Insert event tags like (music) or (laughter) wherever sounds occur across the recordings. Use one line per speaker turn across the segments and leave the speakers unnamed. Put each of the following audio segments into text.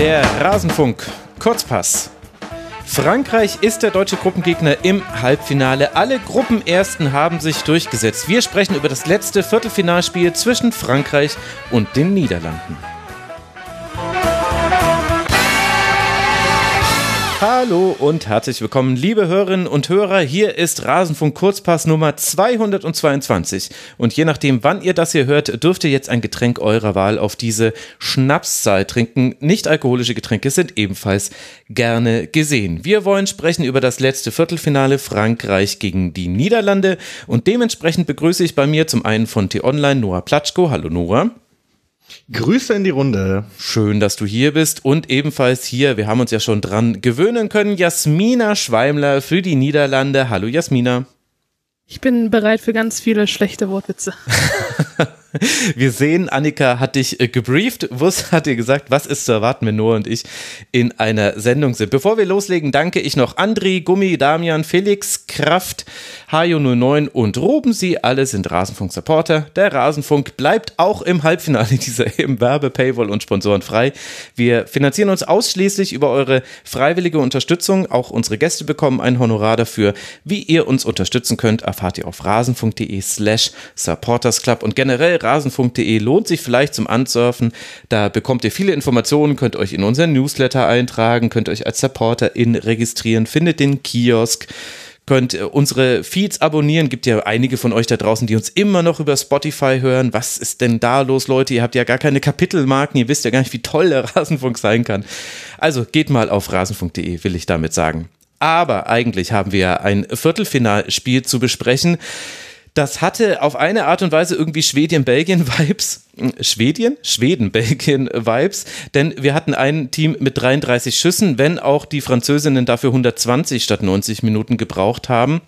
Der Rasenfunk Kurzpass. Frankreich ist der deutsche Gruppengegner im Halbfinale. Alle Gruppenersten haben sich durchgesetzt. Wir sprechen über das letzte Viertelfinalspiel zwischen Frankreich und den Niederlanden. Hallo und herzlich willkommen, liebe Hörerinnen und Hörer. Hier ist Rasenfunk Kurzpass Nummer 222. Und je nachdem, wann ihr das hier hört, dürft ihr jetzt ein Getränk eurer Wahl auf diese Schnapszeit trinken. Nicht alkoholische Getränke sind ebenfalls gerne gesehen. Wir wollen sprechen über das letzte Viertelfinale Frankreich gegen die Niederlande. Und dementsprechend begrüße ich bei mir zum einen von T-Online Noah Platschko. Hallo Noah.
Grüße in die Runde.
Schön, dass du hier bist und ebenfalls hier, wir haben uns ja schon dran gewöhnen können, Jasmina Schweimler für die Niederlande. Hallo Jasmina.
Ich bin bereit für ganz viele schlechte Wortwitze. (laughs)
Wir sehen, Annika hat dich äh, gebrieft. Wus hat dir gesagt, was ist zu erwarten, wenn Noah und ich in einer Sendung sind. Bevor wir loslegen, danke ich noch Andri, Gummi, Damian, Felix, Kraft, Hajo09 und Ruben. Sie alle sind Rasenfunk-Supporter. Der Rasenfunk bleibt auch im Halbfinale dieser eben Werbe, Paywall und Sponsoren frei. Wir finanzieren uns ausschließlich über eure freiwillige Unterstützung. Auch unsere Gäste bekommen ein Honorar dafür. Wie ihr uns unterstützen könnt, erfahrt ihr auf rasenfunk.de slash supportersclub und generell rasenfunk.de lohnt sich vielleicht zum Ansurfen. Da bekommt ihr viele Informationen, könnt euch in unseren Newsletter eintragen, könnt euch als Supporterin registrieren, findet den Kiosk könnt äh, unsere Feeds abonnieren. Gibt ja einige von euch da draußen, die uns immer noch über Spotify hören. Was ist denn da los, Leute? Ihr habt ja gar keine Kapitelmarken. Ihr wisst ja gar nicht, wie toll der (laughs) Rasenfunk sein kann. Also geht mal auf rasenfunk.de, will ich damit sagen. Aber eigentlich haben wir ein Viertelfinalspiel zu besprechen. Das hatte auf eine Art und Weise irgendwie Schwedien-Belgien-Vibes. Schwedien? Schweden-Belgien-Vibes. Denn wir hatten ein Team mit 33 Schüssen, wenn auch die Französinnen dafür 120 statt 90 Minuten gebraucht haben.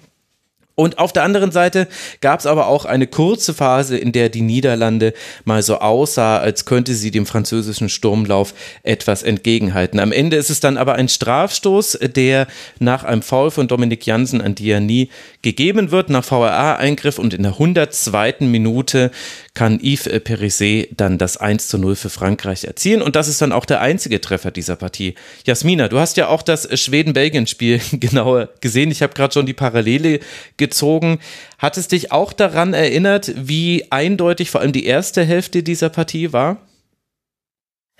Und auf der anderen Seite gab es aber auch eine kurze Phase, in der die Niederlande mal so aussah, als könnte sie dem französischen Sturmlauf etwas entgegenhalten. Am Ende ist es dann aber ein Strafstoß, der nach einem Foul von Dominik Jansen an Diani gegeben wird, nach VRA-Eingriff und in der 102. Minute kann Yves Perisset dann das 1 zu 0 für Frankreich erzielen und das ist dann auch der einzige Treffer dieser Partie. Jasmina, du hast ja auch das Schweden-Belgien-Spiel (laughs) genauer gesehen. Ich habe gerade schon die Parallele gezogen. Hat es dich auch daran erinnert, wie eindeutig vor allem die erste Hälfte dieser Partie war?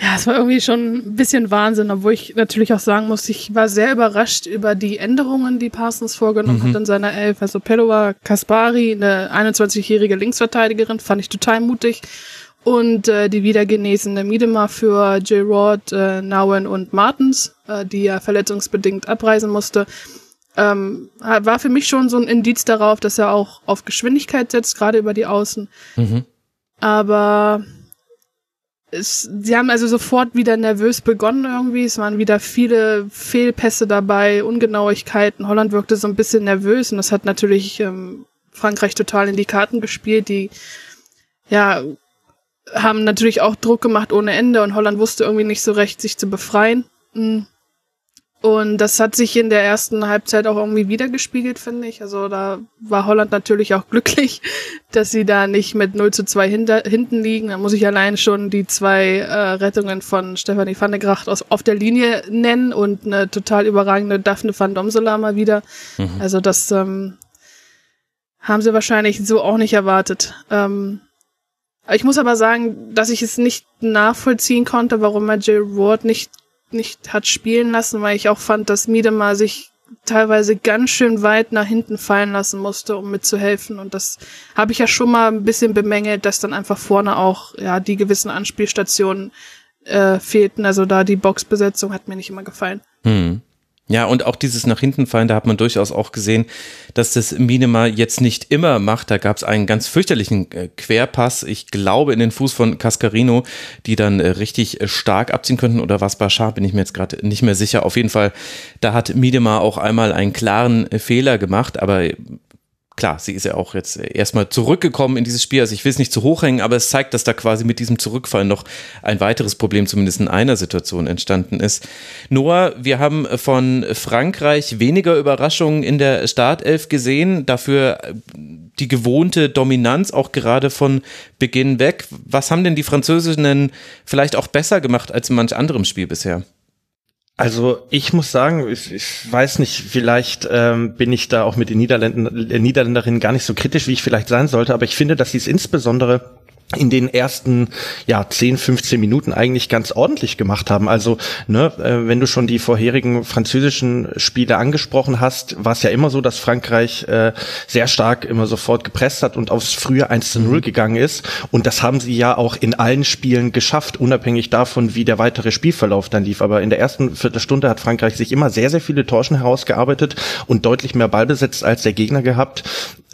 Ja, es war irgendwie schon ein bisschen Wahnsinn, obwohl ich natürlich auch sagen muss, ich war sehr überrascht über die Änderungen, die Parsons vorgenommen mhm. hat in seiner Elf. Also Pedova Kaspari, eine 21-jährige Linksverteidigerin, fand ich total mutig. Und äh, die wiedergenesene Miedema für J. Rod, äh, Nowen und Martens, äh, die ja verletzungsbedingt abreisen musste ähm, war für mich schon so ein Indiz darauf, dass er auch auf Geschwindigkeit setzt, gerade über die Außen. Mhm. Aber es, sie haben also sofort wieder nervös begonnen irgendwie. Es waren wieder viele Fehlpässe dabei, Ungenauigkeiten. Holland wirkte so ein bisschen nervös und das hat natürlich ähm, Frankreich total in die Karten gespielt. Die ja haben natürlich auch Druck gemacht ohne Ende und Holland wusste irgendwie nicht so recht, sich zu befreien. Mhm. Und das hat sich in der ersten Halbzeit auch irgendwie wiedergespiegelt, finde ich. Also da war Holland natürlich auch glücklich, (laughs) dass sie da nicht mit 0 zu 2 hinter, hinten liegen. Da muss ich allein schon die zwei äh, Rettungen von Stefanie van de Gracht aus, auf der Linie nennen und eine total überragende Daphne van Domsela mal wieder. Mhm. Also das ähm, haben sie wahrscheinlich so auch nicht erwartet. Ähm, ich muss aber sagen, dass ich es nicht nachvollziehen konnte, warum er Jill Ward nicht nicht hat spielen lassen, weil ich auch fand, dass Miedemar sich teilweise ganz schön weit nach hinten fallen lassen musste, um mitzuhelfen. Und das habe ich ja schon mal ein bisschen bemängelt, dass dann einfach vorne auch ja die gewissen Anspielstationen äh, fehlten. Also da die Boxbesetzung hat mir nicht immer gefallen.
Hm. Ja, und auch dieses nach hinten fallen, da hat man durchaus auch gesehen, dass das Minima jetzt nicht immer macht. Da gab es einen ganz fürchterlichen äh, Querpass, ich glaube in den Fuß von Cascarino, die dann äh, richtig äh, stark abziehen könnten. Oder was Bashar, bin ich mir jetzt gerade nicht mehr sicher. Auf jeden Fall, da hat Minima auch einmal einen klaren Fehler gemacht, aber klar, sie ist ja auch jetzt erstmal zurückgekommen in dieses Spiel. Also ich will es nicht zu hoch hängen, aber es zeigt, dass da quasi mit diesem Zurückfallen noch ein weiteres Problem zumindest in einer Situation entstanden ist. Noah, wir haben von Frankreich weniger Überraschungen in der Startelf gesehen, dafür die gewohnte Dominanz auch gerade von Beginn weg. Was haben denn die Französinnen vielleicht auch besser gemacht als in manch anderem Spiel bisher?
Also ich muss sagen, ich, ich weiß nicht, vielleicht ähm, bin ich da auch mit den Niederländern, äh, Niederländerinnen gar nicht so kritisch, wie ich vielleicht sein sollte, aber ich finde, dass sie es insbesondere in den ersten ja 10, 15 Minuten eigentlich ganz ordentlich gemacht haben. Also, ne, äh, wenn du schon die vorherigen französischen Spiele angesprochen hast, war es ja immer so, dass Frankreich äh, sehr stark immer sofort gepresst hat und aufs frühe 1 zu 0 mhm. gegangen ist. Und das haben sie ja auch in allen Spielen geschafft, unabhängig davon, wie der weitere Spielverlauf dann lief. Aber in der ersten Viertelstunde hat Frankreich sich immer sehr, sehr viele Torschen herausgearbeitet und deutlich mehr Ballbesitz als der Gegner gehabt.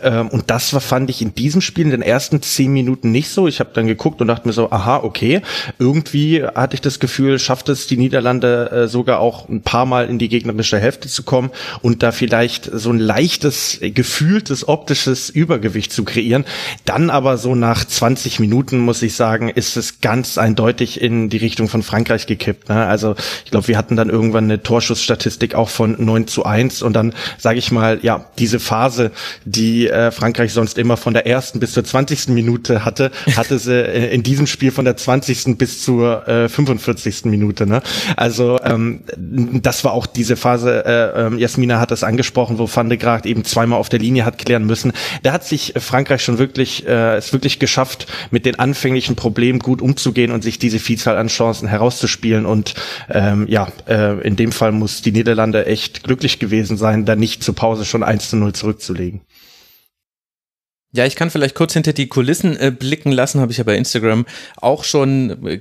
Ähm, und das war, fand ich in diesem Spiel in den ersten zehn Minuten nicht so. Ich habe dann geguckt und dachte mir so, aha, okay. Irgendwie hatte ich das Gefühl, schafft es die Niederlande äh, sogar auch ein paar Mal in die gegnerische Hälfte zu kommen und da vielleicht so ein leichtes, gefühltes, optisches Übergewicht zu kreieren. Dann aber so nach 20 Minuten, muss ich sagen, ist es ganz eindeutig in die Richtung von Frankreich gekippt. Ne? Also ich glaube, wir hatten dann irgendwann eine Torschussstatistik auch von 9 zu 1 und dann sage ich mal, ja, diese Phase, die äh, Frankreich sonst immer von der ersten bis zur 20. Minute hatte, hatte sie äh, in diesem Spiel von der 20. bis zur äh, 45. Minute. Ne? Also ähm, das war auch diese Phase, äh, äh, Jasmina hat das angesprochen, wo Van de Graag eben zweimal auf der Linie hat klären müssen. Da hat sich Frankreich schon wirklich, äh, es wirklich geschafft, mit den anfänglichen Problemen gut umzugehen und sich diese Vielzahl an Chancen herauszuspielen. Und ähm, ja, äh, in dem Fall muss die Niederlande echt glücklich gewesen sein, da nicht zur Pause schon 1 zu 0 zurückzulegen.
Ja, ich kann vielleicht kurz hinter die Kulissen äh, blicken lassen, habe ich ja bei Instagram auch schon äh,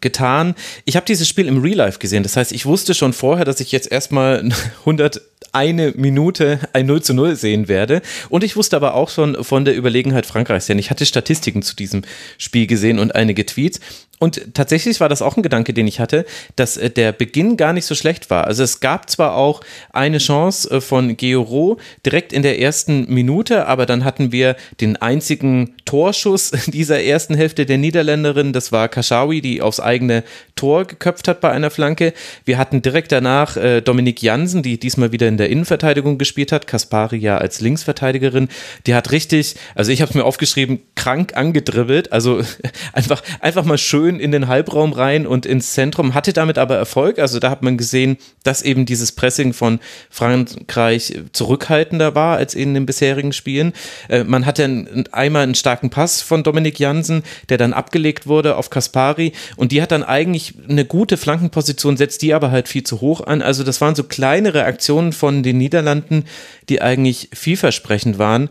getan. Ich habe dieses Spiel im Real Life gesehen, das heißt, ich wusste schon vorher, dass ich jetzt erstmal (laughs) 100 eine Minute ein 0 zu 0 sehen werde. Und ich wusste aber auch schon von der Überlegenheit Frankreichs, denn ich hatte Statistiken zu diesem Spiel gesehen und einige Tweets. Und tatsächlich war das auch ein Gedanke, den ich hatte, dass äh, der Beginn gar nicht so schlecht war. Also es gab zwar auch eine Chance äh, von Georo direkt in der ersten Minute, aber dann hatten wir den einzigen Torschuss (laughs) dieser ersten Hälfte der Niederländerin. Das war Kashawi, die aufs eigene Tor geköpft hat bei einer Flanke. Wir hatten direkt danach äh, Dominik Jansen, die diesmal wieder in der Innenverteidigung gespielt hat. Kaspari ja als Linksverteidigerin. Die hat richtig, also ich habe es mir aufgeschrieben, krank angedribbelt. Also (laughs) einfach, einfach mal schön in den Halbraum rein und ins Zentrum, hatte damit aber Erfolg. Also da hat man gesehen, dass eben dieses Pressing von Frankreich zurückhaltender war als in den bisherigen Spielen. Äh, man hatte einmal einen starken Pass von Dominik Jansen, der dann abgelegt wurde auf Kaspari und die hat dann eigentlich eine gute Flankenposition, setzt die aber halt viel zu hoch an. Also das waren so kleinere Aktionen von den Niederlanden, die eigentlich vielversprechend waren.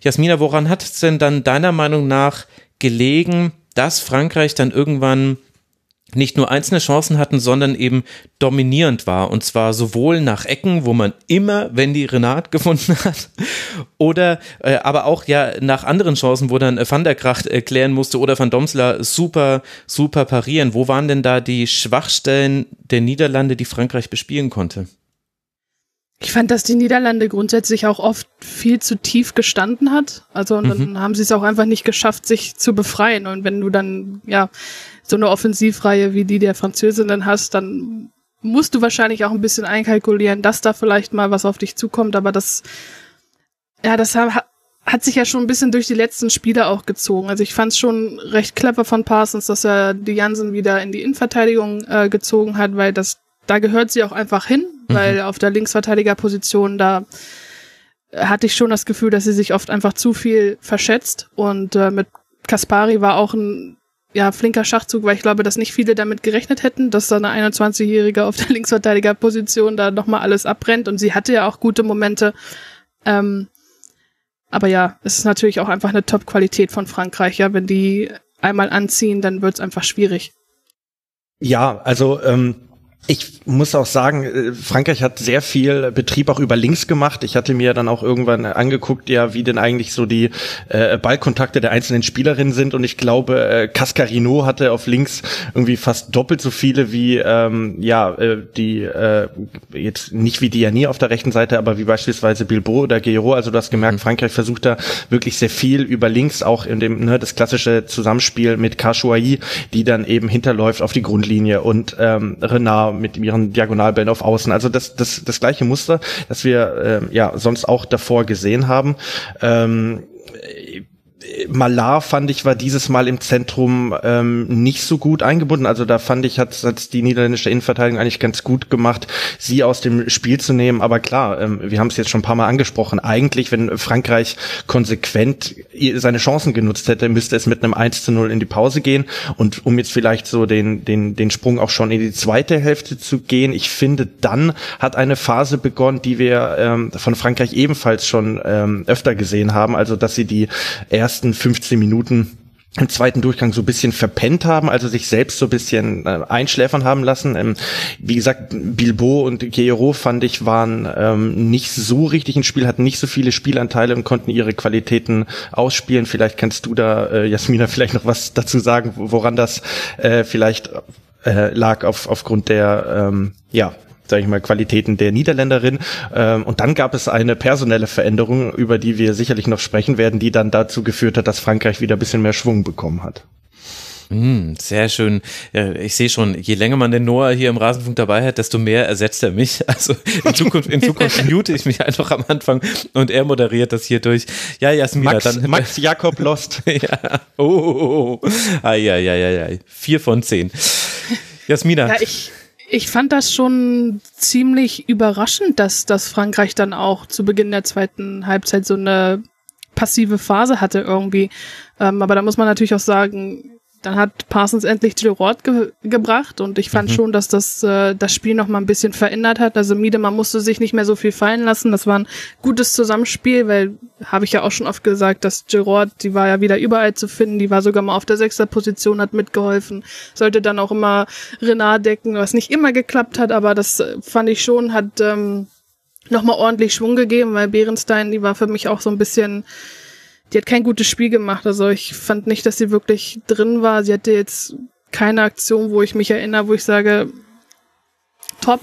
Jasmina, woran hat es denn dann deiner Meinung nach gelegen, dass Frankreich dann irgendwann nicht nur einzelne Chancen hatten, sondern eben dominierend war. Und zwar sowohl nach Ecken, wo man immer Wendy Renat (laughs) gefunden hat, oder äh, aber auch ja nach anderen Chancen, wo dann Van der Kracht erklären musste oder Van Domsler super, super parieren. Wo waren denn da die Schwachstellen der Niederlande, die Frankreich bespielen konnte?
Ich fand, dass die Niederlande grundsätzlich auch oft viel zu tief gestanden hat. Also und dann mhm. haben sie es auch einfach nicht geschafft, sich zu befreien. Und wenn du dann ja so eine Offensivreihe wie die der Französin dann hast, dann musst du wahrscheinlich auch ein bisschen einkalkulieren, dass da vielleicht mal was auf dich zukommt. Aber das ja, das hat, hat sich ja schon ein bisschen durch die letzten Spiele auch gezogen. Also ich fand es schon recht clever von Parsons, dass er die Jansen wieder in die Innenverteidigung äh, gezogen hat, weil das da gehört sie auch einfach hin, mhm. weil auf der Linksverteidigerposition da hatte ich schon das Gefühl, dass sie sich oft einfach zu viel verschätzt und äh, mit Kaspari war auch ein ja, flinker Schachzug, weil ich glaube, dass nicht viele damit gerechnet hätten, dass da eine 21-Jährige auf der Linksverteidigerposition da nochmal alles abbrennt und sie hatte ja auch gute Momente. Ähm, aber ja, es ist natürlich auch einfach eine Top-Qualität von Frankreich, ja, wenn die einmal anziehen, dann wird's einfach schwierig.
Ja, also ähm, Ich muss auch sagen, äh, Frankreich hat sehr viel Betrieb auch über links gemacht. Ich hatte mir dann auch irgendwann angeguckt, ja, wie denn eigentlich so die äh, Ballkontakte der einzelnen Spielerinnen sind. Und ich glaube, äh, Cascarino hatte auf links irgendwie fast doppelt so viele wie ähm, ja äh, die äh, jetzt nicht wie Diani auf der rechten Seite, aber wie beispielsweise Bilbo oder Guerrero. Also du hast gemerkt, mhm. Frankreich versucht da wirklich sehr viel über links, auch in dem ne, das klassische Zusammenspiel mit Kashouai, die dann eben hinterläuft auf die Grundlinie und ähm, Renard mit ihren Diagonalbällen auf Außen. Also das, das, das gleiche Muster, das wir äh, ja sonst auch davor gesehen haben. Ähm, Malar fand ich war dieses Mal im Zentrum ähm, nicht so gut eingebunden. Also da fand ich hat hat's die niederländische Innenverteidigung eigentlich ganz gut gemacht, sie aus dem Spiel zu nehmen. Aber klar, ähm, wir haben es jetzt schon ein paar Mal angesprochen. Eigentlich, wenn Frankreich konsequent seine Chancen genutzt hätte, müsste es mit einem 1 zu 0 in die Pause gehen. Und um jetzt vielleicht so den den den Sprung auch schon in die zweite Hälfte zu gehen, ich finde, dann hat eine Phase begonnen, die wir ähm, von Frankreich ebenfalls schon ähm, öfter gesehen haben. Also dass sie die ersten ersten 15 Minuten im zweiten Durchgang so ein bisschen verpennt haben, also sich selbst so ein bisschen äh, einschläfern haben lassen. Ähm, wie gesagt, Bilbo und Guerrero fand ich waren ähm, nicht so richtig im Spiel, hatten nicht so viele Spielanteile und konnten ihre Qualitäten ausspielen. Vielleicht kannst du da, äh, Jasmina, vielleicht noch was dazu sagen, woran das äh, vielleicht äh, lag auf, aufgrund der ähm, ja, sage ich mal, Qualitäten der Niederländerin. Ähm, und dann gab es eine personelle Veränderung, über die wir sicherlich noch sprechen werden, die dann dazu geführt hat, dass Frankreich wieder ein bisschen mehr Schwung bekommen hat.
Mm, sehr schön. Ich sehe schon, je länger man den Noah hier im Rasenfunk dabei hat, desto mehr ersetzt er mich. (laughs) Also in Zukunft, in Zukunft (laughs) mute ich mich einfach am Anfang und er moderiert das hier durch. Ja, Jasmina,
Max, dann. Max Jakob Lost. (laughs)
ja. Oh, oh, oh. Ah, ja, ja, ja, ja. Vier von zehn. Jasmina.
Ja, ich, ich fand das schon ziemlich überraschend, dass, dass Frankreich dann auch zu Beginn der zweiten Halbzeit so eine passive Phase hatte irgendwie. Ähm, aber da muss man natürlich auch sagen, dann hat Parsons endlich Gilroyd ge gebracht und ich fand mhm. schon, dass das äh, das Spiel noch mal ein bisschen verändert hat. Also Miedemann musste sich nicht mehr so viel fallen lassen. Das war ein gutes Zusammenspiel, weil habe ich ja auch schon oft gesagt, dass Gilroyd, die war ja wieder überall zu finden, die war sogar mal auf der sechster Position, hat mitgeholfen, sollte dann auch immer Renard decken, was nicht immer geklappt hat, aber das äh, fand ich schon, hat ähm, nochmal ordentlich Schwung gegeben, weil Behrenstein, die war für mich auch so ein bisschen die hat kein gutes Spiel gemacht. Also ich fand nicht, dass sie wirklich drin war. Sie hatte jetzt keine Aktion, wo ich mich erinnere, wo ich sage, top.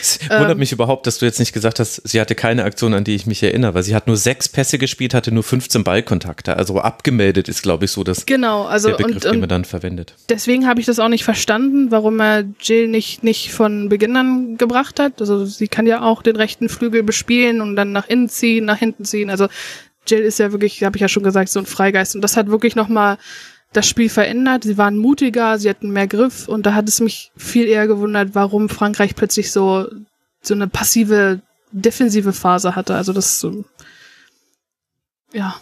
Es wundert ähm, mich überhaupt, dass du jetzt nicht gesagt hast, sie hatte keine Aktion, an die ich mich erinnere, weil sie hat nur sechs Pässe gespielt, hatte nur 15 Ballkontakte. Also abgemeldet ist, glaube ich, so das
genau, also,
der Begriff,
und, und
den man dann verwendet.
Deswegen habe ich das auch nicht verstanden, warum er Jill nicht, nicht von Beginn an gebracht hat. Also sie kann ja auch den rechten Flügel bespielen und dann nach innen ziehen, nach hinten ziehen. Also Jill ist ja wirklich, habe ich ja schon gesagt, so ein Freigeist. Und das hat wirklich nochmal das Spiel verändert. Sie waren mutiger, sie hatten mehr Griff und da hat es mich viel eher gewundert, warum Frankreich plötzlich so, so eine passive, defensive Phase hatte. Also das, ja,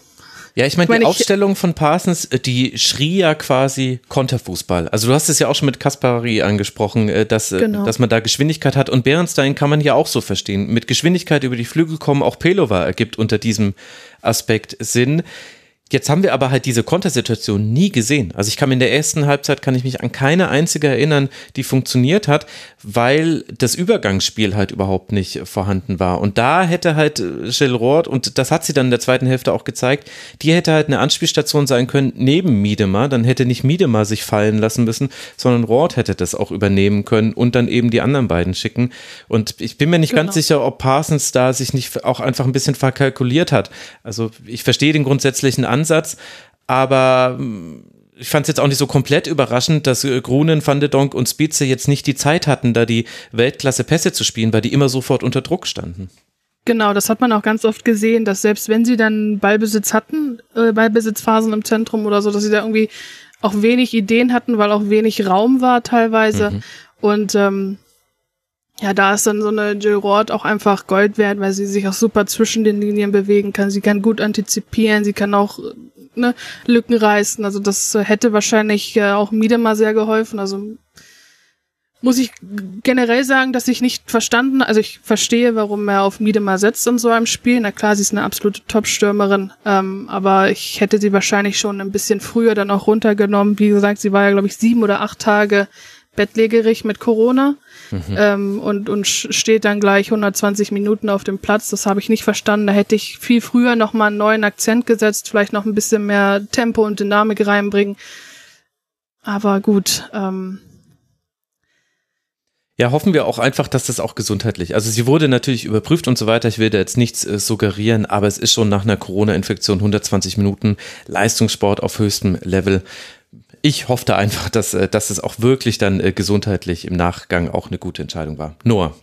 ja, ich meine, die Aufstellung von Parsons, äh, die schrie ja quasi Konterfußball. Also du hast es ja auch schon mit Kaspari angesprochen, äh, dass, äh, genau. dass man da Geschwindigkeit hat. Und Bernstein kann man ja auch so verstehen. Mit Geschwindigkeit über die Flügel kommen, auch Pelova ergibt unter diesem Aspekt Sinn. Jetzt haben wir aber halt diese Kontersituation nie gesehen. Also ich kann in der ersten Halbzeit kann ich mich an keine einzige erinnern, die funktioniert hat, weil das Übergangsspiel halt überhaupt nicht vorhanden war. Und da hätte halt Jill Roth, und das hat sie dann in der zweiten Hälfte auch gezeigt, die hätte halt eine Anspielstation sein können neben Miedemar. Dann hätte nicht Miedemar sich fallen lassen müssen, sondern Roth hätte das auch übernehmen können und dann eben die anderen beiden schicken. Und ich bin mir nicht genau. ganz sicher, ob Parsons da sich nicht auch einfach ein bisschen verkalkuliert hat. Also ich verstehe den grundsätzlichen Ansatz, Ansatz, aber ich fand es jetzt auch nicht so komplett überraschend, dass äh, Grunen, Van de Donk und Spitze jetzt nicht die Zeit hatten, da die Weltklasse-Pässe zu spielen, weil die immer sofort unter Druck standen.
Genau, das hat man auch ganz oft gesehen, dass selbst wenn sie dann Ballbesitz hatten, äh, Ballbesitzphasen im Zentrum oder so, dass sie da irgendwie auch wenig Ideen hatten, weil auch wenig Raum war teilweise. Mhm. Und ähm, ja, da ist dann so eine Jill Roth auch einfach Gold wert, weil sie sich auch super zwischen den Linien bewegen kann. Sie kann gut antizipieren, sie kann auch ne, Lücken reißen. Also das hätte wahrscheinlich äh, auch Miedemar sehr geholfen. Also muss ich generell sagen, dass ich nicht verstanden, also ich verstehe, warum er auf Miedemar setzt in so einem Spiel. Na klar, sie ist eine absolute Top-Stürmerin, ähm, aber ich hätte sie wahrscheinlich schon ein bisschen früher dann auch runtergenommen. Wie gesagt, sie war ja, glaube ich, sieben oder acht Tage bettlägerig mit Corona mhm. ähm, und, und steht dann gleich 120 Minuten auf dem Platz. Das habe ich nicht verstanden. Da hätte ich viel früher nochmal einen neuen Akzent gesetzt, vielleicht noch ein bisschen mehr Tempo und Dynamik reinbringen. Aber gut, ähm,
ja, hoffen wir auch einfach, dass das auch gesundheitlich. Also sie wurde natürlich überprüft und so weiter. Ich will da jetzt nichts äh, suggerieren, aber es ist schon nach einer Corona-Infektion 120 Minuten Leistungssport auf höchstem Level. Ich hoffte einfach, dass, äh, dass es auch wirklich dann äh, gesundheitlich im Nachgang auch eine gute Entscheidung war. Noah.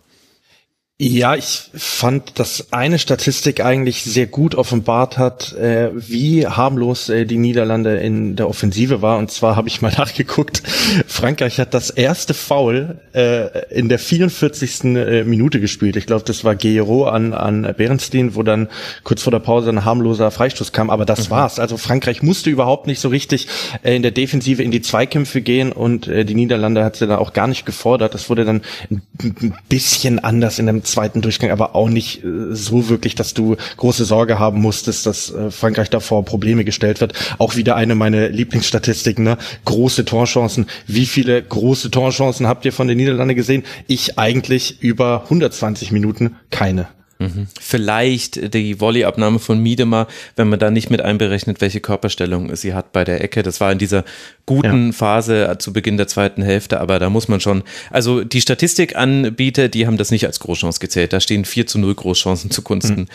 Ja, ich fand, dass eine Statistik eigentlich sehr gut offenbart hat, äh, wie harmlos äh, die Niederlande in der Offensive war. Und zwar habe ich mal (laughs) nachgeguckt, Frankreich hat das erste Foul äh, in der 44. Äh, Minute gespielt. Ich glaube, das war Guerrero an, an Berenstein, wo dann kurz vor der Pause ein harmloser Freistoß kam. Aber das mhm. war's. Also Frankreich musste überhaupt nicht so richtig äh, in der Defensive in die Zweikämpfe gehen und äh, die Niederlande hat sie da auch gar nicht gefordert. Das wurde dann ein, ein bisschen anders in einem zweiten Durchgang, aber auch nicht äh, so wirklich, dass du große Sorge haben musstest, dass äh, Frankreich davor Probleme gestellt wird. Auch wieder eine meiner Lieblingsstatistiken, ne? Große Torchancen. Wie viele große Torchancen habt ihr von den Niederlanden gesehen? Ich eigentlich über 120 Minuten keine.
Mhm. Vielleicht die Volleyabnahme von Miedema, wenn man da nicht mit einberechnet, welche Körperstellung sie hat bei der Ecke. Das war in dieser guten ja. Phase zu Beginn der zweiten Hälfte, aber da muss man schon, also die Statistikanbieter, die haben das nicht als Großchance gezählt. Da stehen 4 zu 0 Großchancen zugunsten mhm.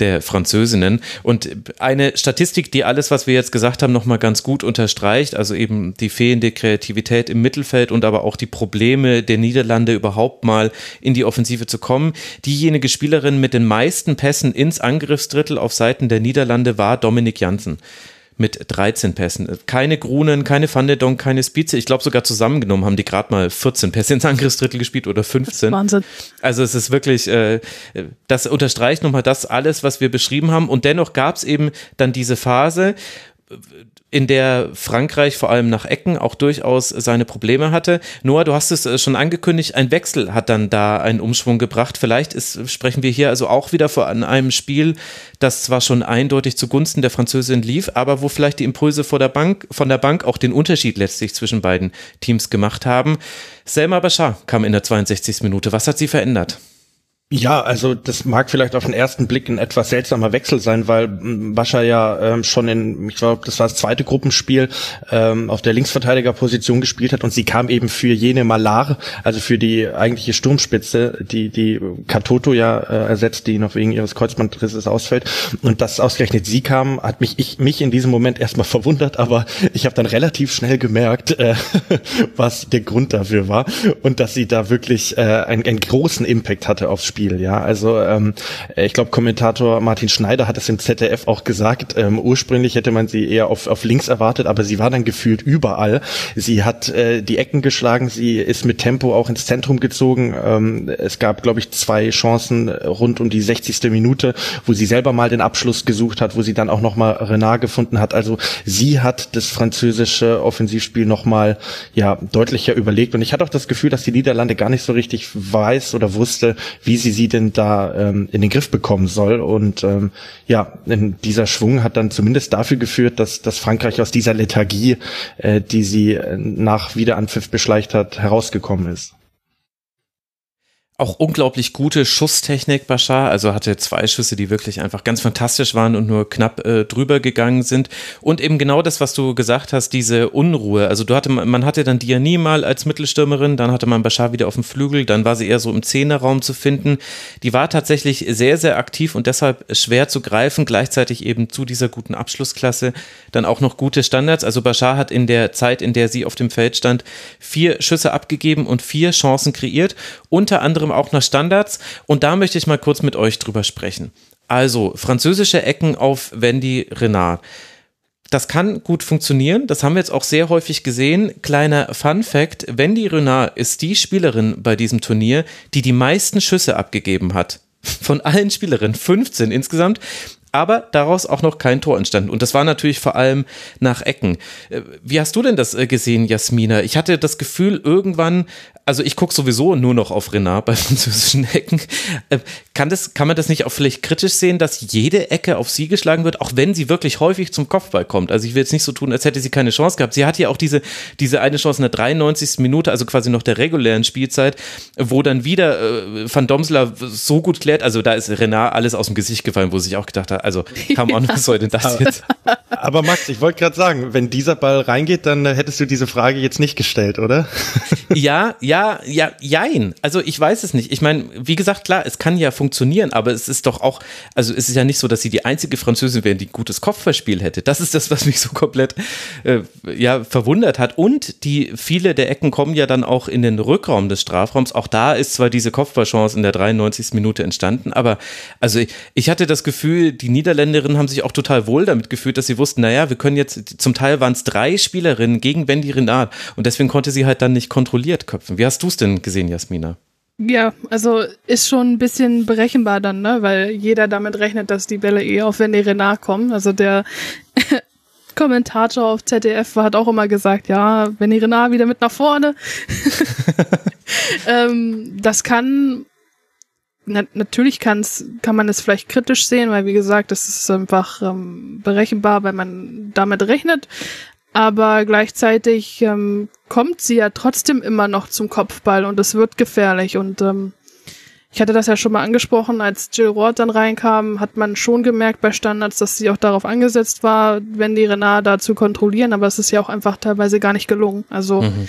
der Französinnen. Und eine Statistik, die alles, was wir jetzt gesagt haben, nochmal ganz gut unterstreicht, also eben die fehlende Kreativität im Mittelfeld und aber auch die Probleme der Niederlande überhaupt mal in die Offensive zu kommen. Diejenige Spielerin mit den meisten Pässen ins Angriffsdrittel auf Seiten der Niederlande war Dominik Janssen mit 13 Pässen. Keine Grunen, keine Van de Donk, keine Spize. Ich glaube sogar zusammengenommen haben die gerade mal 14 Pässe ins Angriffsdrittel gespielt oder 15.
Wahnsinn.
Also es ist wirklich, äh, das unterstreicht nochmal das alles, was wir beschrieben haben. Und dennoch gab es eben dann diese Phase, in der Frankreich vor allem nach Ecken auch durchaus seine Probleme hatte. Noah, du hast es äh, schon angekündigt, ein Wechsel hat dann da einen Umschwung gebracht. Vielleicht ist, sprechen wir hier also auch wieder von einem Spiel, das zwar schon eindeutig zugunsten der Französin lief, aber wo vielleicht die Impulse vor der Bank, von der Bank auch den Unterschied letztlich zwischen beiden Teams gemacht haben. Selma Bashar kam in der 62. Minute. Was hat sie verändert?
Ja, also das mag vielleicht auf den ersten Blick ein etwas seltsamer Wechsel sein, weil Bascha ja ähm, schon in, ich glaube, das war das zweite Gruppenspiel, ähm, auf der Linksverteidigerposition gespielt hat und sie kam eben für jene Malar, also für die eigentliche Sturmspitze, die die Katoto ja äh, ersetzt, die noch wegen ihres Kreuzbandrisses ausfällt. Und dass ausgerechnet sie kam, hat mich ich mich in diesem Moment erstmal (laughs) verwundert, aber ich habe dann relativ schnell gemerkt, äh, (laughs) was der Grund dafür war und dass sie da wirklich äh, einen, einen großen Impact hatte aufs Spiel. Spiel, ja. Also ähm, ich glaube, Kommentator Martin Schneider hat es im ZDF auch gesagt. Ähm, ursprünglich hätte man sie eher auf, auf links erwartet, aber sie war dann gefühlt überall. Sie hat äh, die Ecken geschlagen, sie ist mit Tempo auch ins Zentrum gezogen. Ähm, es gab, glaube ich, zwei Chancen rund um die 60. Minute, wo sie selber mal den Abschluss gesucht hat, wo sie dann auch nochmal Renard gefunden hat. Also sie hat das französische Offensivspiel nochmal ja deutlicher überlegt. Und ich hatte auch das Gefühl, dass die Niederlande gar nicht so richtig weiß oder wusste, wie sie sie denn da ähm, in den Griff bekommen soll. Und ähm, ja, dieser Schwung hat dann zumindest dafür geführt, dass, dass Frankreich aus dieser Lethargie, äh, die sie äh, nach Wiederanpfiff beschleicht hat, herausgekommen ist
auch unglaublich gute Schusstechnik, Bashar. Also hatte zwei Schüsse, die wirklich einfach ganz fantastisch waren und nur knapp äh, drüber gegangen sind. Und eben genau das, was du gesagt hast, diese Unruhe. Also du hatte, man hatte dann Diani mal als Mittelstürmerin, dann hatte man Bashar wieder auf dem Flügel, dann war sie eher so im Zehnerraum zu finden. Die war tatsächlich sehr, sehr aktiv und deshalb schwer zu greifen. Gleichzeitig eben zu dieser guten Abschlussklasse dann auch noch gute Standards. Also Bashar hat in der Zeit, in der sie auf dem Feld stand, vier Schüsse abgegeben und vier Chancen kreiert. Unter anderem auch nach Standards. Und da möchte ich mal kurz mit euch drüber sprechen. Also, französische Ecken auf Wendy Renard. Das kann gut funktionieren. Das haben wir jetzt auch sehr häufig gesehen. Kleiner Fun Fact: Wendy Renard ist die Spielerin bei diesem Turnier, die die meisten Schüsse abgegeben hat. (laughs) Von allen Spielerinnen, 15 insgesamt aber daraus auch noch kein Tor entstanden. Und das war natürlich vor allem nach Ecken. Äh, wie hast du denn das äh, gesehen, Jasmina? Ich hatte das Gefühl, irgendwann, also ich gucke sowieso nur noch auf Renard bei (laughs) französischen Ecken. Äh, kann, das, kann man das nicht auch vielleicht kritisch sehen, dass jede Ecke auf sie geschlagen wird, auch wenn sie wirklich häufig zum Kopfball kommt? Also ich will jetzt nicht so tun, als hätte sie keine Chance gehabt. Sie hat ja auch diese, diese eine Chance in der 93. Minute, also quasi noch der regulären Spielzeit, wo dann wieder äh, Van Domsler so gut klärt, also da ist Renard alles aus dem Gesicht gefallen, wo sich auch gedacht hat, also come on, (laughs) was soll denn das jetzt? (laughs)
Aber Max, ich wollte gerade sagen, wenn dieser Ball reingeht, dann äh, hättest du diese Frage jetzt nicht gestellt, oder?
Ja, ja, ja, jein. Also ich weiß es nicht. Ich meine, wie gesagt, klar, es kann ja funktionieren, aber es ist doch auch, also es ist ja nicht so, dass sie die einzige Französin wäre, die gutes Kopfballspiel hätte. Das ist das, was mich so komplett äh, ja, verwundert hat. Und die viele der Ecken kommen ja dann auch in den Rückraum des Strafraums. Auch da ist zwar diese Kopfballchance in der 93. Minute entstanden, aber also ich, ich hatte das Gefühl, die Niederländerinnen haben sich auch total wohl damit gefühlt, dass sie wussten, naja, wir können jetzt, zum Teil waren es drei Spielerinnen gegen Wendy Renard und deswegen konnte sie halt dann nicht kontrolliert köpfen. Wie hast du es denn gesehen, Jasmina?
Ja, also ist schon ein bisschen berechenbar dann, ne? weil jeder damit rechnet, dass die Bälle eh auf Renard kommen. Also der (laughs) Kommentator auf ZDF hat auch immer gesagt, ja, Wendy Renard wieder mit nach vorne. (laughs) (laughs) ähm, das kann na, natürlich kann's, kann man es vielleicht kritisch sehen, weil wie gesagt, das ist einfach ähm, berechenbar, wenn man damit rechnet. Aber gleichzeitig ähm, kommt sie ja trotzdem immer noch zum Kopfball und es wird gefährlich. Und ähm, ich hatte das ja schon mal angesprochen, als Jill Roth dann reinkam, hat man schon gemerkt bei Standards, dass sie auch darauf angesetzt war, wenn die Renard da zu kontrollieren, aber es ist ja auch einfach teilweise gar nicht gelungen. Also mhm.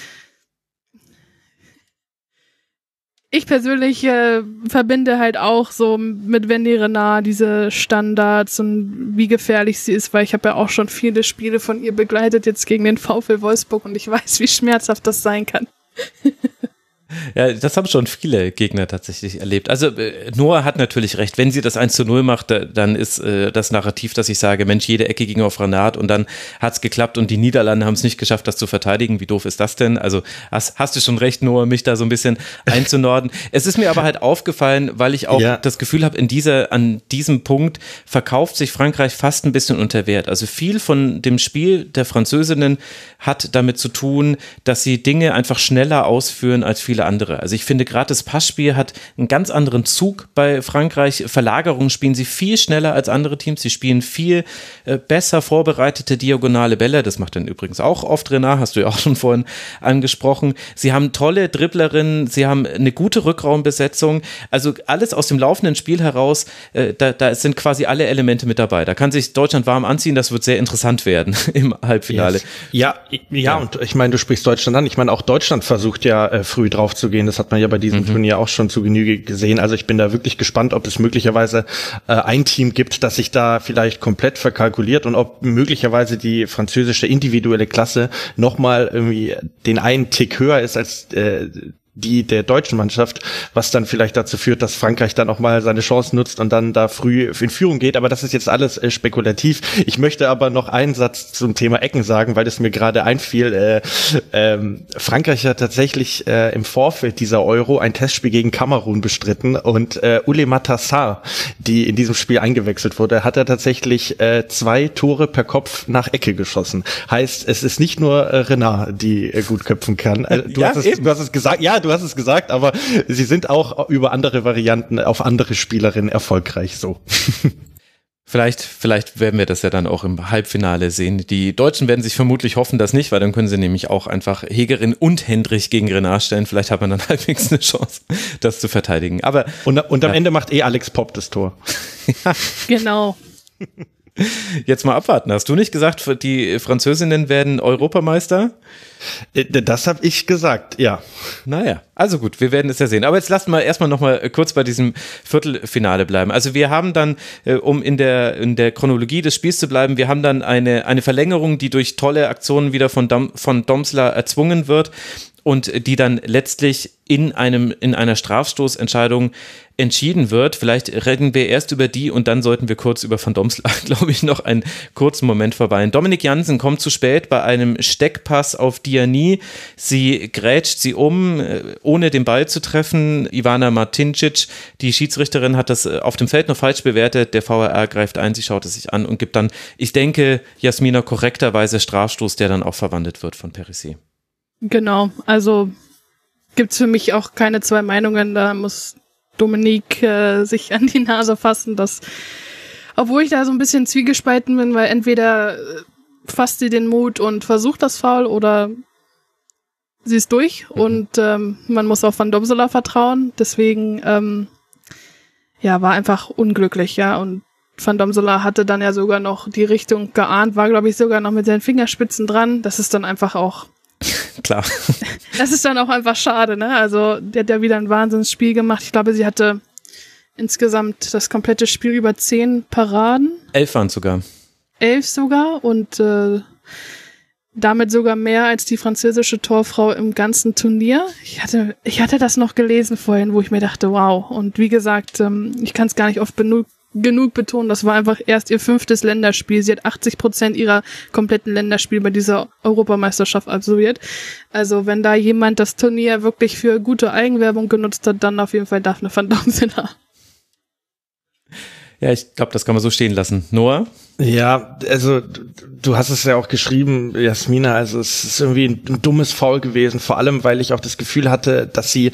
Ich persönlich äh, verbinde halt auch so mit Wendy diese Standards und wie gefährlich sie ist, weil ich habe ja auch schon viele Spiele von ihr begleitet jetzt gegen den VfL Wolfsburg und ich weiß, wie schmerzhaft das sein kann. (laughs)
Ja, das haben schon viele Gegner tatsächlich erlebt. Also äh, Noah hat natürlich recht. Wenn sie das 1 zu 0 macht, dann ist äh, das Narrativ, dass ich sage, Mensch, jede Ecke ging auf Renat und dann hat es geklappt und die Niederlande haben es nicht geschafft, das zu verteidigen. Wie doof ist das denn? Also hast, hast du schon recht, Noah, mich da so ein bisschen einzunorden. (laughs) es ist mir aber halt aufgefallen, weil ich auch ja. das Gefühl habe, in dieser, an diesem Punkt verkauft sich Frankreich fast ein bisschen unter Wert. Also viel von dem Spiel der Französinnen hat damit zu tun, dass sie Dinge einfach schneller ausführen als viele andere. Also ich finde gerade das Passspiel hat einen ganz anderen Zug bei Frankreich. Verlagerungen spielen sie viel schneller als andere Teams. Sie spielen viel äh, besser vorbereitete diagonale Bälle. Das macht dann übrigens auch oft Renard, hast du ja auch schon vorhin angesprochen. Sie haben tolle Dribblerinnen, sie haben eine gute Rückraumbesetzung. Also alles aus dem laufenden Spiel heraus, äh, da, da sind quasi alle Elemente mit dabei. Da kann sich Deutschland warm anziehen, das wird sehr interessant werden (laughs) im Halbfinale. Yes.
Ja, ja, ja, und ich meine, du sprichst Deutschland an. Ich meine, auch Deutschland versucht ja äh, früh drauf zu gehen. Das hat man ja bei diesem mhm. Turnier auch schon zu Genüge gesehen. Also ich bin da wirklich gespannt, ob es möglicherweise äh, ein Team gibt, das sich da vielleicht komplett verkalkuliert und ob möglicherweise die französische individuelle Klasse nochmal irgendwie den einen Tick höher ist als äh, die der deutschen Mannschaft, was dann vielleicht dazu führt, dass Frankreich dann auch mal seine Chance nutzt und dann da früh in Führung geht. Aber das ist jetzt alles äh, spekulativ. Ich möchte aber noch einen Satz zum Thema Ecken sagen, weil es mir gerade einfiel. Äh, ähm, Frankreich hat tatsächlich äh, im Vorfeld dieser Euro ein Testspiel gegen Kamerun bestritten und äh, Ule Matassar, die in diesem Spiel eingewechselt wurde, hat er tatsächlich äh, zwei Tore per Kopf nach Ecke geschossen. Heißt, es ist nicht nur äh, Renard, die äh, gut köpfen kann. Äh, du, ja, hast es, du hast es gesagt, ja, du hast es gesagt, aber sie sind auch über andere Varianten auf andere Spielerinnen erfolgreich so. (laughs)
Vielleicht, vielleicht werden wir das ja dann auch im Halbfinale sehen. Die Deutschen werden sich vermutlich hoffen, dass nicht, weil dann können sie nämlich auch einfach Hegerin und Hendrich gegen Renard stellen. Vielleicht hat man dann (laughs) halbwegs eine Chance, das zu verteidigen. Aber
und, und am ja. Ende macht eh Alex Pop das Tor. (laughs)
ja. Genau.
Jetzt mal abwarten. Hast du nicht gesagt, die Französinnen werden Europameister?
Äh, das habe ich gesagt, ja.
Naja, also gut, wir werden es ja sehen. Aber jetzt lassen wir erstmal nochmal kurz bei diesem Viertelfinale bleiben. Also wir haben dann, äh, um in der, in der Chronologie des Spiels zu bleiben, wir haben dann eine, eine Verlängerung, die durch tolle Aktionen wieder von, Dom, von Domsler erzwungen wird und die dann letztlich in einem in einer Strafstoßentscheidung entschieden wird. Vielleicht reden wir erst über die und dann sollten wir kurz über Van Domsla, (laughs) glaube ich, noch einen kurzen Moment vorbei. Dominik Jansen kommt zu spät bei einem Steckpass auf Diani. Sie grätscht sie um, äh, ohne den Ball zu treffen. Ivana Martincic, die Schiedsrichterin, hat das äh, auf dem Feld noch falsch bewertet. Der VRR greift ein, sie schaut es sich an und gibt dann, ich denke, Jasmina korrekterweise Strafstoß, der dann auch verwandelt wird von Perissi.
Genau, also gibt's für mich auch keine zwei Meinungen. Da muss Dominique äh, sich an die Nase fassen, dass, obwohl ich da so ein bisschen zwiegespalten bin, weil entweder äh, fasst sie den Mut und versucht das Foul oder sie ist durch mhm. und ähm, man muss auf Van Domsela vertrauen. Deswegen ähm, ja, war einfach unglücklich, ja. Und Van Domsela hatte dann ja sogar noch die Richtung geahnt, war, glaube ich, sogar noch mit seinen Fingerspitzen dran. Das ist dann einfach auch.
Klar. (laughs)
Das ist dann auch einfach schade, ne? Also, der hat ja wieder ein Wahnsinnsspiel gemacht. Ich glaube, sie hatte insgesamt das komplette Spiel über zehn Paraden.
Elf waren sogar.
Elf sogar und äh, damit sogar mehr als die französische Torfrau im ganzen Turnier. Ich hatte, ich hatte das noch gelesen vorhin, wo ich mir dachte, wow. Und wie gesagt, ähm, ich kann es gar nicht oft genug, genug betonen, das war einfach erst ihr fünftes Länderspiel. Sie hat 80 Prozent ihrer kompletten Länderspiel bei dieser Europameisterschaft absolviert. Also wenn da jemand das Turnier wirklich für gute Eigenwerbung genutzt hat, dann auf jeden Fall Daphne van Domsena.
Ja, ich glaube, das kann man so stehen lassen. Noah?
Ja, also du hast es ja auch geschrieben, Jasmina, also es ist irgendwie ein, dummes Foul gewesen, vor allem weil ich auch das Gefühl hatte, dass sie,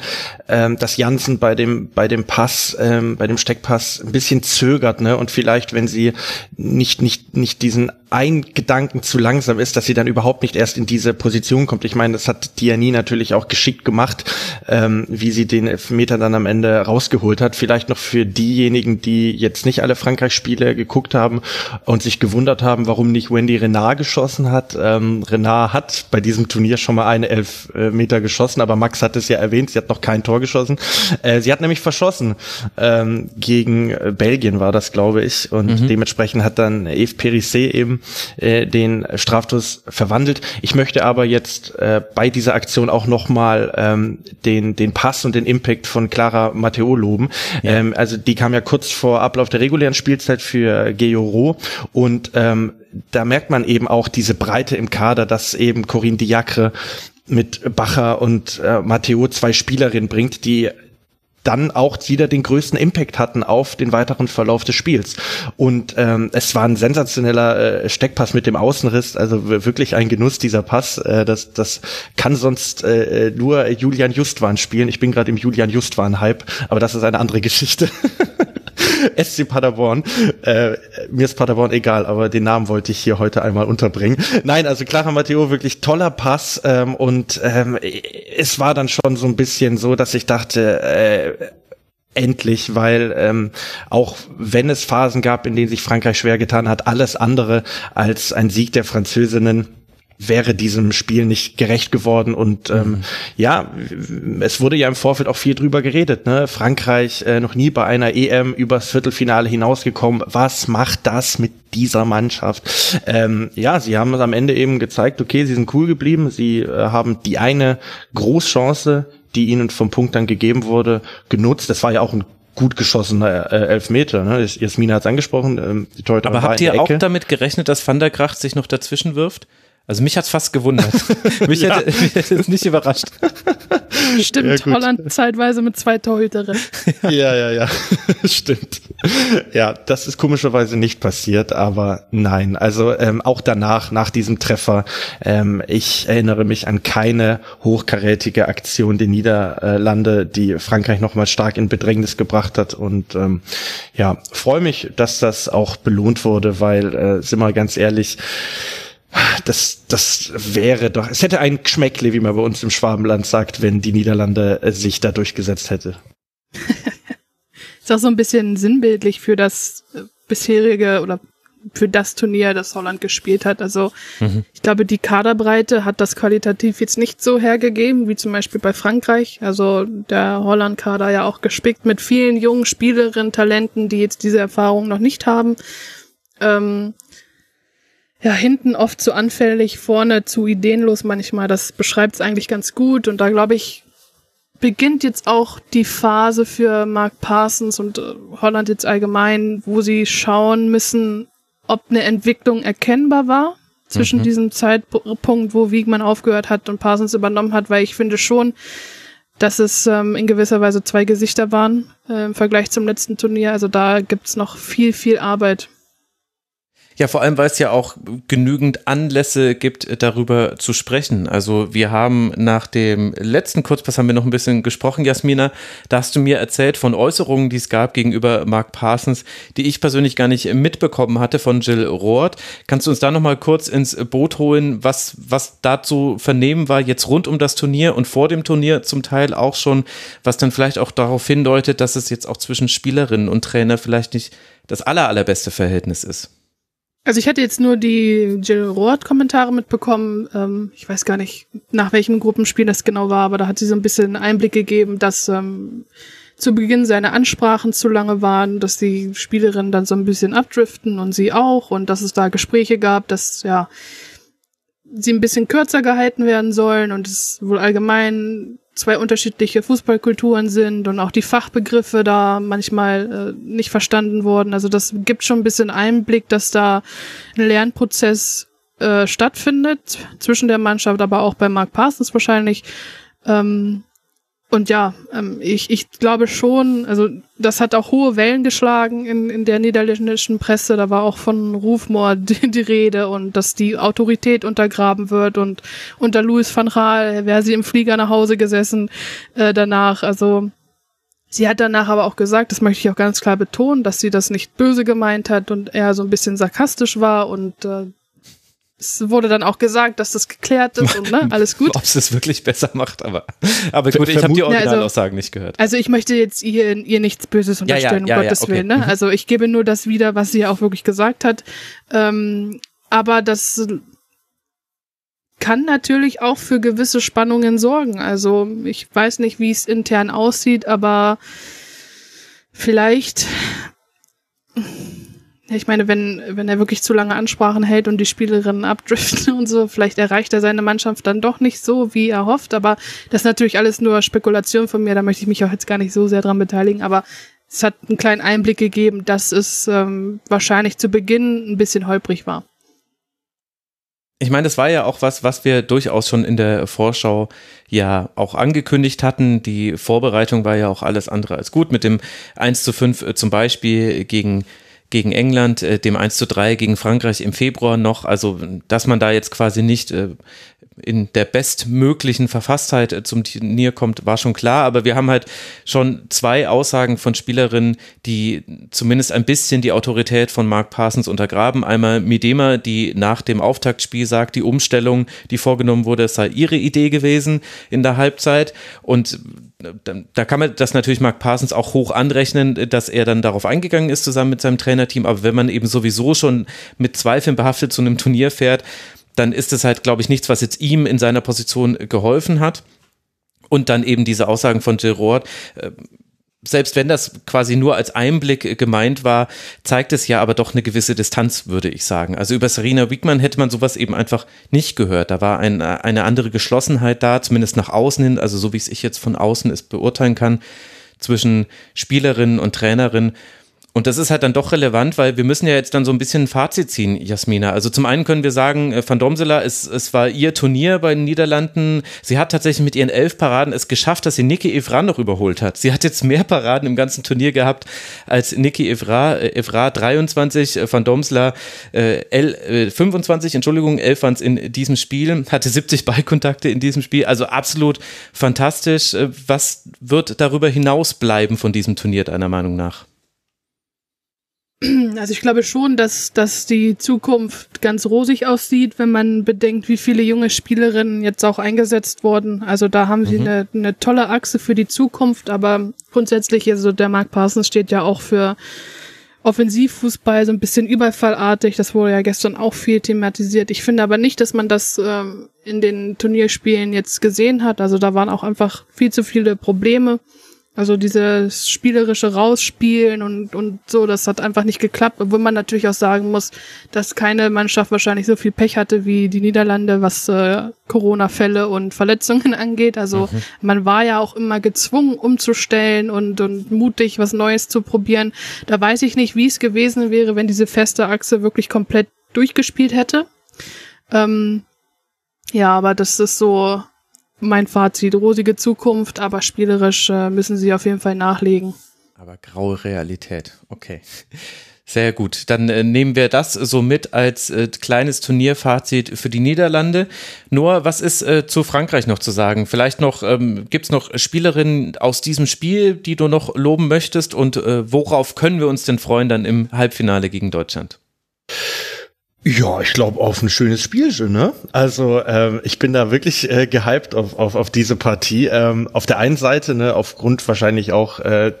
ähm, dass Jansen bei dem bei dem Pass, ähm, bei dem Steckpass ein bisschen zögert, ne? Und vielleicht, wenn sie nicht nicht nicht diesen ein Gedanken zu langsam ist, dass sie dann überhaupt nicht erst in diese Position kommt. Ich meine, das hat Diani natürlich auch geschickt gemacht, ähm, wie sie den Elfmeter dann am Ende rausgeholt hat. Vielleicht noch für diejenigen, die jetzt nicht alle Frankreich-Spiele geguckt haben und sich gewundert haben, warum nicht Wendy Renard geschossen hat. Ähm, Renard hat bei diesem Turnier schon mal eine Elfmeter geschossen, aber Max hat es ja erwähnt, sie hat noch kein Tor geschossen. Äh, sie hat nämlich verschossen ähm, gegen Belgien war das, glaube ich, und mhm. dementsprechend hat dann Eve Perissé eben äh, den Strafstoß verwandelt. Ich möchte aber jetzt äh, bei dieser Aktion auch nochmal ähm, den, den Pass und den Impact von Clara Matteo loben. Ja. Ähm, also die kam ja kurz vor Ablauf der regulären Spielzeit für Gejoro und ähm, da merkt man eben auch diese Breite im Kader, dass eben Corinne Diacre mit Bacher und äh, Matteo zwei Spielerinnen bringt, die dann auch wieder den größten Impact hatten auf den weiteren Verlauf des Spiels. Und ähm, es war ein sensationeller äh, Steckpass mit dem Außenriss, also wirklich ein Genuss dieser Pass. Äh, das, das kann sonst äh, nur Julian Justwan spielen. Ich bin gerade im Julian Justwan-Hype, aber das ist eine andere (laughs) Geschichte. (laughs) SC Paderborn. Äh, mir ist Paderborn egal, aber den Namen wollte ich hier heute einmal unterbringen. Nein, also Clara Matteo, wirklich toller Pass ähm, und ähm, es war dann schon so ein bisschen so, dass ich dachte, äh, endlich, weil ähm, auch wenn es Phasen gab, in denen sich Frankreich schwer getan hat, alles andere als ein Sieg der Französinnen wäre diesem Spiel nicht gerecht geworden. Und ähm, mhm. ja, es wurde ja im Vorfeld auch viel drüber geredet. Ne? Frankreich äh, noch nie bei einer EM übers Viertelfinale hinausgekommen. Was macht das mit dieser Mannschaft? Ähm, ja, sie haben es am Ende eben gezeigt, okay, sie sind cool geblieben. Sie äh, haben die eine Großchance, die ihnen vom Punkt dann gegeben wurde, genutzt. Das war ja auch ein gut geschossener äh, Elfmeter. Ne? Jasmina hat es angesprochen. Ähm,
die Aber habt ihr auch damit gerechnet, dass Van der Gracht sich noch dazwischen wirft? Also mich hat's fast gewundert. (laughs) mich, hätte, (laughs) mich hätte es nicht überrascht. (laughs)
Stimmt, ja, Holland zeitweise mit zwei Torhüterinnen.
ja, ja, ja, stimmt. Ja, das ist komischerweise nicht passiert, aber nein. Also ähm, auch danach, nach diesem Treffer, ähm, ich erinnere mich an keine hochkarätige Aktion der Niederlande, die Frankreich nochmal stark in Bedrängnis gebracht hat. Und ähm, ja, freue mich, dass das auch belohnt wurde, weil, äh, sind wir ganz ehrlich, das, das wäre doch, es hätte ein Geschmäckle, wie man bei uns im Schwabenland sagt, wenn die Niederlande äh, sich da durchgesetzt hätte. (laughs)
ist auch so ein bisschen sinnbildlich für das äh, bisherige oder für das Turnier, das Holland gespielt hat. Also mhm. ich glaube, die Kaderbreite hat das qualitativ jetzt nicht so hergegeben, wie zum Beispiel bei Frankreich. Also der Holland-Kader ja auch gespickt mit vielen jungen Spielerinnen, Talenten, die jetzt diese Erfahrung noch nicht haben. Ähm, ja, hinten oft zu anfällig, vorne zu ideenlos manchmal. Das beschreibt es eigentlich ganz gut. Und da glaube ich, beginnt jetzt auch die Phase für Mark Parsons und äh, Holland jetzt allgemein, wo sie schauen müssen, ob eine Entwicklung erkennbar war zwischen mhm. diesem Zeitpunkt, wo Wiegmann aufgehört hat und Parsons übernommen hat, weil ich finde schon, dass es ähm, in gewisser Weise zwei Gesichter waren äh, im Vergleich zum letzten Turnier. Also da gibt's noch viel, viel Arbeit.
Ja, vor allem, weil es ja auch genügend Anlässe gibt, darüber zu sprechen. Also wir haben nach dem letzten Kurzpass haben wir noch ein bisschen gesprochen, Jasmina. Da hast du mir erzählt von Äußerungen, die es gab gegenüber Mark Parsons, die ich persönlich gar nicht mitbekommen hatte von Jill Roth. Kannst du uns da noch mal kurz ins Boot holen, was, was dazu vernehmen war, jetzt rund um das Turnier und vor dem Turnier zum Teil auch schon, was dann vielleicht auch darauf hindeutet, dass es jetzt auch zwischen Spielerinnen und Trainer vielleicht nicht das aller, allerbeste Verhältnis ist?
Also ich hatte jetzt nur die Jill Roth-Kommentare mitbekommen. Ähm, ich weiß gar nicht, nach welchem Gruppenspiel das genau war, aber da hat sie so ein bisschen Einblick gegeben, dass ähm, zu Beginn seine Ansprachen zu lange waren, dass die Spielerinnen dann so ein bisschen abdriften und sie auch und dass es da Gespräche gab, dass ja sie ein bisschen kürzer gehalten werden sollen und es wohl allgemein zwei unterschiedliche Fußballkulturen sind und auch die Fachbegriffe da manchmal äh, nicht verstanden wurden. Also das gibt schon ein bisschen Einblick, dass da ein Lernprozess äh, stattfindet zwischen der Mannschaft, aber auch bei Mark Parsons wahrscheinlich. Ähm, und ja, ähm, ich, ich glaube schon, also das hat auch hohe Wellen geschlagen in, in der niederländischen Presse. Da war auch von Rufmoor (laughs) die, die Rede und dass die Autorität untergraben wird und unter Louis van Gaal wäre sie im Flieger nach Hause gesessen äh, danach. Also sie hat danach aber auch gesagt, das möchte ich auch ganz klar betonen, dass sie das nicht böse gemeint hat und eher so ein bisschen sarkastisch war und äh, es wurde dann auch gesagt, dass das geklärt ist und ne, (laughs) alles gut.
Ob es es wirklich besser macht, aber, aber gut, ich habe die Originalaussagen also, nicht gehört.
Also ich möchte jetzt ihr, ihr nichts Böses unterstellen, ja, ja, ja, um Gottes okay. Willen. Ne? Mhm. Also ich gebe nur das wieder, was sie auch wirklich gesagt hat. Ähm, aber das kann natürlich auch für gewisse Spannungen sorgen. Also ich weiß nicht, wie es intern aussieht, aber vielleicht ich meine, wenn, wenn er wirklich zu lange Ansprachen hält und die Spielerinnen abdriften (laughs) und so, vielleicht erreicht er seine Mannschaft dann doch nicht so, wie er hofft. Aber das ist natürlich alles nur Spekulation von mir, da möchte ich mich auch jetzt gar nicht so sehr dran beteiligen. Aber es hat einen kleinen Einblick gegeben, dass es ähm, wahrscheinlich zu Beginn ein bisschen holprig war.
Ich meine, das war ja auch was, was wir durchaus schon in der Vorschau ja auch angekündigt hatten. Die Vorbereitung war ja auch alles andere als gut mit dem 1 zu 5 äh, zum Beispiel gegen gegen England, äh, dem 1 zu 3 gegen Frankreich im Februar noch. Also, dass man da jetzt quasi nicht äh, in der bestmöglichen Verfasstheit äh, zum Turnier kommt, war schon klar. Aber wir haben halt schon zwei Aussagen von Spielerinnen, die zumindest ein bisschen die Autorität von Mark Parsons untergraben. Einmal Midema, die nach dem Auftaktspiel sagt, die Umstellung, die vorgenommen wurde, sei ihre Idee gewesen in der Halbzeit. Und da kann man das natürlich Mark Parsons auch hoch anrechnen, dass er dann darauf eingegangen ist zusammen mit seinem Trainerteam. Aber wenn man eben sowieso schon mit Zweifeln behaftet zu einem Turnier fährt, dann ist es halt, glaube ich, nichts, was jetzt ihm in seiner Position geholfen hat. Und dann eben diese Aussagen von Gerard, äh, selbst wenn das quasi nur als Einblick gemeint war, zeigt es ja aber doch eine gewisse Distanz, würde ich sagen. Also über Serena Wiegmann hätte man sowas eben einfach nicht gehört. Da war ein, eine andere Geschlossenheit da, zumindest nach außen hin, also so wie es ich jetzt von außen es beurteilen kann, zwischen Spielerin und Trainerin. Und das ist halt dann doch relevant, weil wir müssen ja jetzt dann so ein bisschen ein Fazit ziehen, Jasmina. Also zum einen können wir sagen, äh, Van Domsela, es, es war ihr Turnier bei den Niederlanden. Sie hat tatsächlich mit ihren elf Paraden es geschafft, dass sie Niki Evra noch überholt hat. Sie hat jetzt mehr Paraden im ganzen Turnier gehabt als Niki Evra. Äh, Evra 23, äh, Van Domsela äh, L, 25, Entschuldigung, 11 waren es in diesem Spiel, hatte 70 Ballkontakte in diesem Spiel. Also absolut fantastisch. Was wird darüber hinaus bleiben von diesem Turnier deiner Meinung nach? (clears throat)
Also ich glaube schon, dass, dass die Zukunft ganz rosig aussieht, wenn man bedenkt, wie viele junge Spielerinnen jetzt auch eingesetzt wurden. Also da haben sie mhm. eine, eine tolle Achse für die Zukunft, aber grundsätzlich, also der Mark Parsons steht ja auch für Offensivfußball, so ein bisschen überfallartig. Das wurde ja gestern auch viel thematisiert. Ich finde aber nicht, dass man das ähm, in den Turnierspielen jetzt gesehen hat. Also da waren auch einfach viel zu viele Probleme. Also dieses spielerische Rausspielen und, und so, das hat einfach nicht geklappt, obwohl man natürlich auch sagen muss, dass keine Mannschaft wahrscheinlich so viel Pech hatte wie die Niederlande, was äh, Corona-Fälle und Verletzungen (laughs) angeht. Also mhm. man war ja auch immer gezwungen, umzustellen und, und mutig, was Neues zu probieren. Da weiß ich nicht, wie es gewesen wäre, wenn diese feste Achse wirklich komplett durchgespielt hätte. Ähm, ja, aber das ist so, mein Fazit, rosige Zukunft, aber spielerisch äh, müssen sie auf jeden Fall nachlegen.
Aber graue Realität, okay. Sehr gut. Dann äh, nehmen wir das so mit als äh, kleines Turnierfazit für die Niederlande. Nur, was ist äh, zu Frankreich noch zu sagen? Vielleicht noch, ähm, gibt es noch Spielerinnen aus diesem Spiel, die du noch loben möchtest? Und äh, worauf können wir uns denn freuen dann im Halbfinale gegen Deutschland?
Ja, ich glaube auf ein schönes Spielchen, ne? Also ähm, ich bin da wirklich äh, gehypt auf, auf, auf diese Partie. Ähm, auf der einen Seite, ne, aufgrund wahrscheinlich auch äh,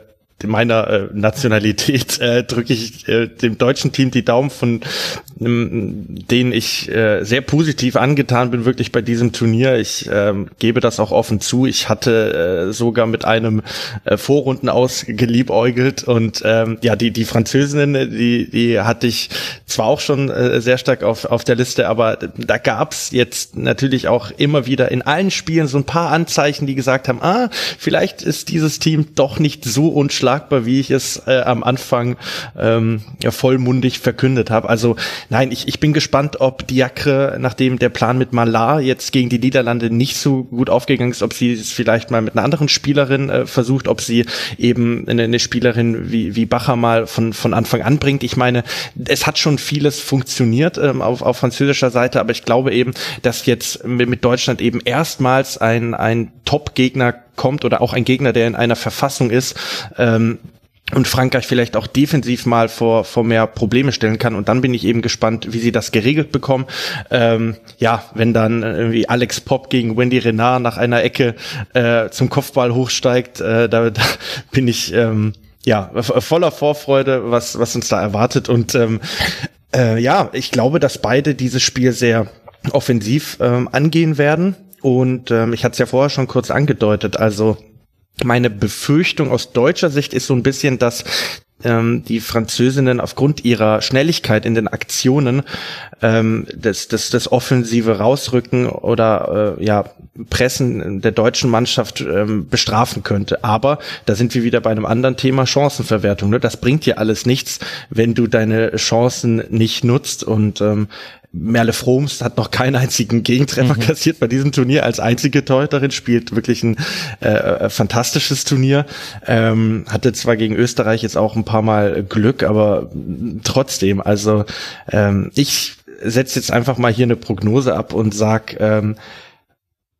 meiner äh, Nationalität äh, drücke ich äh, dem deutschen Team die Daumen, von ähm, denen ich äh, sehr positiv angetan bin, wirklich bei diesem Turnier. Ich äh, gebe das auch offen zu. Ich hatte äh, sogar mit einem äh, Vorrunden ausgeliebäugelt und ähm, ja, die, die Französinnen, die, die hatte ich zwar auch schon äh, sehr stark auf, auf der Liste, aber da gab's jetzt natürlich auch immer wieder in allen Spielen so ein paar Anzeichen, die gesagt haben, ah, vielleicht ist dieses Team doch nicht so unschlagbar unschlagbar, wie ich es äh, am Anfang ähm, ja, vollmundig verkündet habe. Also nein, ich, ich bin gespannt, ob Diakre, nachdem der Plan mit Malar jetzt gegen die Niederlande nicht so gut aufgegangen ist, ob sie es vielleicht mal mit einer anderen Spielerin äh, versucht, ob sie eben eine, eine Spielerin wie, wie Bacher mal von, von Anfang an bringt. Ich meine, es hat schon vieles funktioniert ähm, auf, auf französischer Seite, aber ich glaube eben, dass jetzt mit, Deutschland eben erstmals ein, ein Top-Gegner kommt oder auch ein Gegner, der in einer Verfassung ist, ähm, und Frankreich vielleicht auch defensiv mal vor, vor mehr Probleme stellen kann. Und dann bin ich eben gespannt, wie sie das geregelt bekommen. Ähm, ja, wenn dann irgendwie Alex Pop gegen Wendy Renard nach einer Ecke äh, zum Kopfball hochsteigt, äh, da, (laughs) da bin ich ähm, ja voller Vorfreude, was, was uns da erwartet. Und ähm, äh, ja, ich glaube, dass beide dieses Spiel sehr offensiv ähm, angehen werden. Und ähm, ich hatte es ja vorher schon kurz angedeutet, also meine Befürchtung aus deutscher Sicht ist so ein bisschen, dass ähm, die Französinnen aufgrund ihrer Schnelligkeit in den Aktionen ähm, das, das, das offensive Rausrücken oder äh, ja Pressen der deutschen Mannschaft ähm, bestrafen könnte. Aber da sind wir wieder bei einem anderen Thema Chancenverwertung. Ne? Das bringt dir alles nichts, wenn du deine Chancen nicht nutzt und ähm, Merle Froms hat noch keinen einzigen Gegentreffer mhm. kassiert bei diesem Turnier als einzige Torhüterin, spielt wirklich ein äh, äh, fantastisches Turnier. Ähm, hatte zwar gegen Österreich jetzt auch ein paar Mal Glück, aber trotzdem, also ähm, ich setze jetzt einfach mal hier eine Prognose ab und sag, ähm,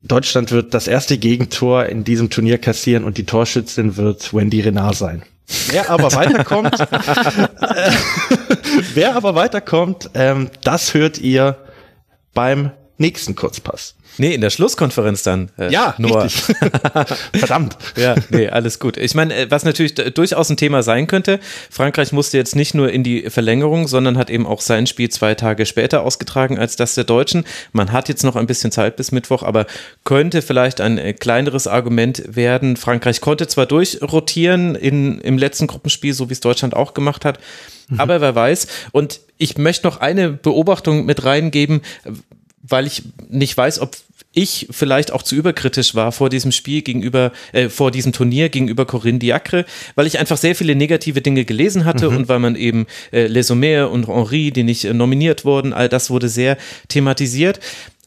Deutschland wird das erste Gegentor in diesem Turnier kassieren und die Torschützin wird Wendy Renard sein. Wer aber (laughs) weiterkommt, äh, (laughs) wer aber weiterkommt, ähm, das hört ihr beim nächsten Kurzpass.
Nee, in der Schlusskonferenz dann.
Äh, ja, nur. richtig. (laughs) Verdammt.
Ja, nee, alles gut. Ich meine, äh, was natürlich durchaus ein Thema sein könnte, Frankreich musste jetzt nicht nur in die Verlängerung, sondern hat eben auch sein Spiel zwei Tage später ausgetragen als das der Deutschen. Man hat jetzt noch ein bisschen Zeit bis Mittwoch, aber könnte vielleicht ein äh, kleineres Argument werden. Frankreich konnte zwar durchrotieren in, im letzten Gruppenspiel, so wie es Deutschland auch gemacht hat, mhm. aber wer weiß. Und ich möchte noch eine Beobachtung mit reingeben, weil ich nicht weiß, ob ich vielleicht auch zu überkritisch war vor diesem Spiel gegenüber, äh, vor diesem Turnier gegenüber Corinne Diacre, weil ich einfach sehr viele negative Dinge gelesen hatte mhm. und weil man eben äh, Les und Henri, die nicht äh, nominiert wurden, all das wurde sehr thematisiert.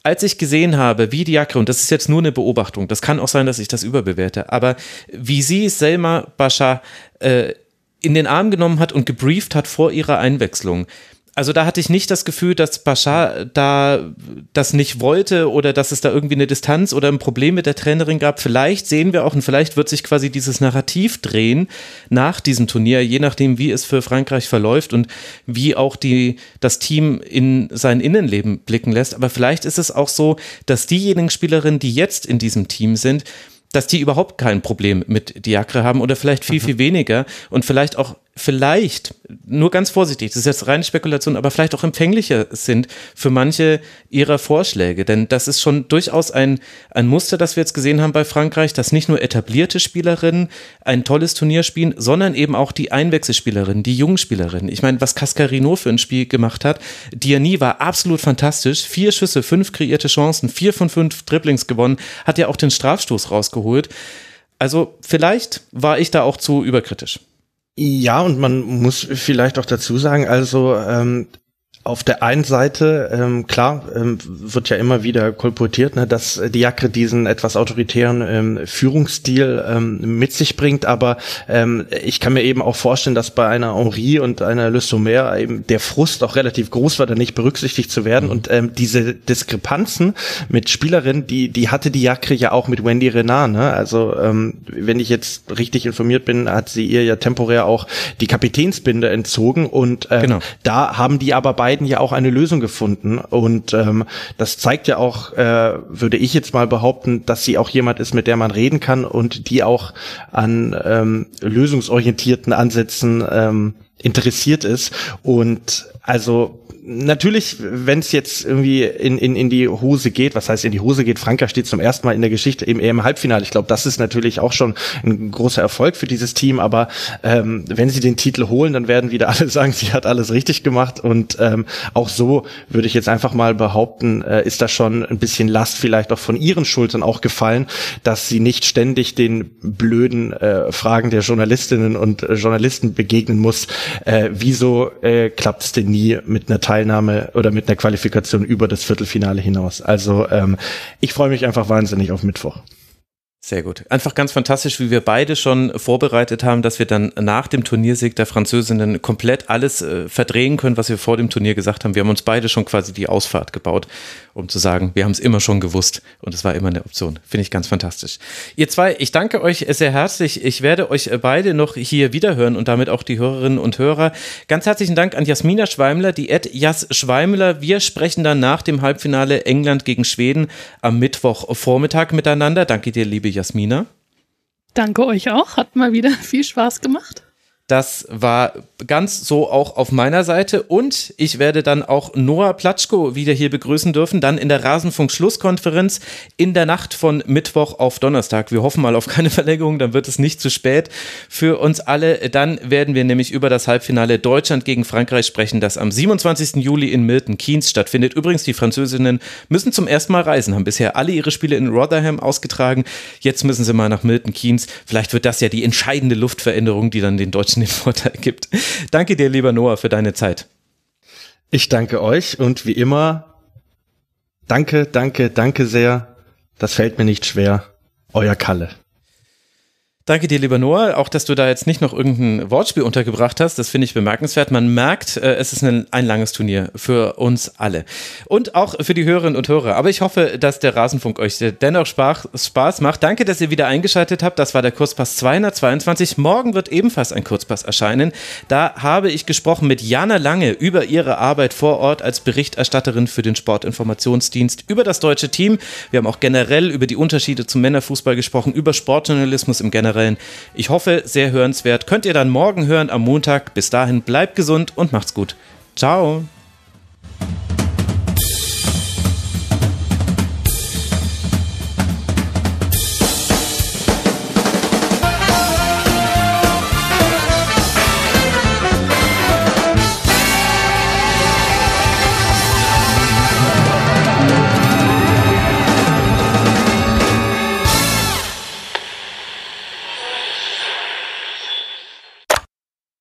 Als ich gesehen habe, wie Diacre, und das ist jetzt nur eine Beobachtung, das kann auch sein, dass ich das überbewerte, aber wie sie Selma Bascha äh, in den Arm genommen hat und gebrieft hat vor ihrer Einwechslung, also da hatte ich nicht das Gefühl, dass Bashar da das nicht wollte oder dass es da irgendwie eine Distanz oder ein Problem mit der Trainerin gab. Vielleicht sehen wir auch und vielleicht wird sich quasi dieses Narrativ drehen nach diesem Turnier, je nachdem, wie es für Frankreich verläuft und wie auch die, das Team in sein Innenleben blicken lässt. Aber vielleicht ist es auch so, dass diejenigen Spielerinnen, die jetzt in diesem Team sind, dass die überhaupt kein Problem mit Diakre haben oder vielleicht viel, mhm. viel weniger und vielleicht auch vielleicht, nur ganz vorsichtig, das ist jetzt reine Spekulation, aber vielleicht auch empfänglicher sind für manche ihrer Vorschläge. Denn das ist schon durchaus ein, ein Muster, das wir jetzt gesehen haben bei Frankreich, dass nicht nur etablierte Spielerinnen ein tolles Turnier spielen, sondern eben auch die Einwechselspielerinnen, die jungen Spielerinnen. Ich meine, was Cascarino für ein Spiel gemacht hat, Diani war absolut fantastisch. Vier Schüsse, fünf kreierte Chancen, vier von fünf Dribblings gewonnen, hat ja auch den Strafstoß rausgeholt. Also vielleicht war ich da auch zu überkritisch.
Ja, und man muss vielleicht auch dazu sagen, also ähm, auf der einen Seite, ähm, klar, ähm, wird ja immer wieder kolportiert, ne, dass die Jacke diesen etwas autoritären ähm, Führungsstil ähm, mit sich bringt, aber ähm, ich kann mir eben auch vorstellen, dass bei einer Henri und einer Le Sommer eben der Frust auch relativ groß war, da nicht berücksichtigt zu werden und ähm, diese Diskrepanzen mit Spielerinnen, die, die hatte die Jacke ja auch mit Wendy Renard, ne? also ähm, wenn ich jetzt richtig informiert bin, hat sie ihr ja temporär auch die Kapitänsbinde entzogen und ähm, genau. da haben die aber beide beiden ja auch eine Lösung gefunden. Und ähm, das zeigt ja auch, äh, würde ich jetzt mal behaupten, dass sie auch jemand ist, mit der man reden kann und die auch an ähm, lösungsorientierten Ansätzen ähm, interessiert ist. Und also natürlich, wenn es jetzt irgendwie in, in, in die Hose geht, was heißt in die Hose geht, Franka steht zum ersten Mal in der Geschichte im EM-Halbfinale. Ich glaube, das ist natürlich auch schon ein großer Erfolg für dieses Team, aber ähm, wenn sie den Titel holen, dann werden wieder alle (laughs) sagen, sie hat alles richtig gemacht und ähm, auch so würde ich jetzt einfach mal behaupten, äh, ist da schon ein bisschen Last vielleicht auch von ihren Schultern auch gefallen, dass sie nicht ständig den blöden äh, Fragen der Journalistinnen und äh, Journalisten begegnen muss. Äh, wieso äh, klappt es denn nie mit einer Teilnahme oder mit einer Qualifikation über das Viertelfinale hinaus. Also ähm, ich freue mich einfach wahnsinnig auf Mittwoch.
Sehr gut. Einfach ganz fantastisch, wie wir beide schon vorbereitet haben, dass wir dann nach dem Turniersieg der Französinnen komplett alles äh, verdrehen können, was wir vor dem Turnier gesagt haben. Wir haben uns beide schon quasi die Ausfahrt gebaut, um zu sagen, wir haben es immer schon gewusst und es war immer eine Option. Finde ich ganz fantastisch. Ihr zwei, ich danke euch sehr herzlich. Ich werde euch beide noch hier wiederhören und damit auch die Hörerinnen und Hörer. Ganz herzlichen Dank an Jasmina Schweimler, die Ed Jas Schweimler. Wir sprechen dann nach dem Halbfinale England gegen Schweden am Mittwochvormittag miteinander. Danke dir, liebe Jasmina.
Danke euch auch. Hat mal wieder viel Spaß gemacht.
Das war ganz so auch auf meiner Seite und ich werde dann auch Noah Platschko wieder hier begrüßen dürfen, dann in der Rasenfunk-Schlusskonferenz in der Nacht von Mittwoch auf Donnerstag. Wir hoffen mal auf keine Verlängerung, dann wird es nicht zu spät für uns alle. Dann werden wir nämlich über das Halbfinale Deutschland gegen Frankreich sprechen, das am 27. Juli in Milton Keynes stattfindet. Übrigens, die Französinnen müssen zum ersten Mal reisen, haben bisher alle ihre Spiele in Rotherham ausgetragen. Jetzt müssen sie mal nach Milton Keynes. Vielleicht wird das ja die entscheidende Luftveränderung, die dann den Deutschen Menschen den Vorteil gibt. Danke dir, lieber Noah, für deine Zeit.
Ich danke euch und wie immer, danke, danke, danke sehr. Das fällt mir nicht schwer. Euer Kalle.
Danke dir, lieber Noah, auch dass du da jetzt nicht noch irgendein Wortspiel untergebracht hast. Das finde ich bemerkenswert. Man merkt, äh, es ist ein, ein, langes Turnier für uns alle. Und auch für die Hörerinnen und Hörer. Aber ich hoffe, dass der Rasenfunk euch dennoch Spaß macht. Danke, dass ihr wieder eingeschaltet habt. Das war der Kurzpass 222. Morgen wird ebenfalls ein Kurzpass erscheinen. Da habe ich gesprochen mit Jana Lange über ihre Arbeit vor Ort als Berichterstatterin für den Sportinformationsdienst, über das deutsche Team. Wir haben auch generell über die Unterschiede zum Männerfußball gesprochen, über Sportjournalismus im Generellen generellen. Ich hoffe, sehr hörenswert. Könnt ihr dann morgen hören am Montag. Bis dahin bleibt gesund und macht's gut. Ciao.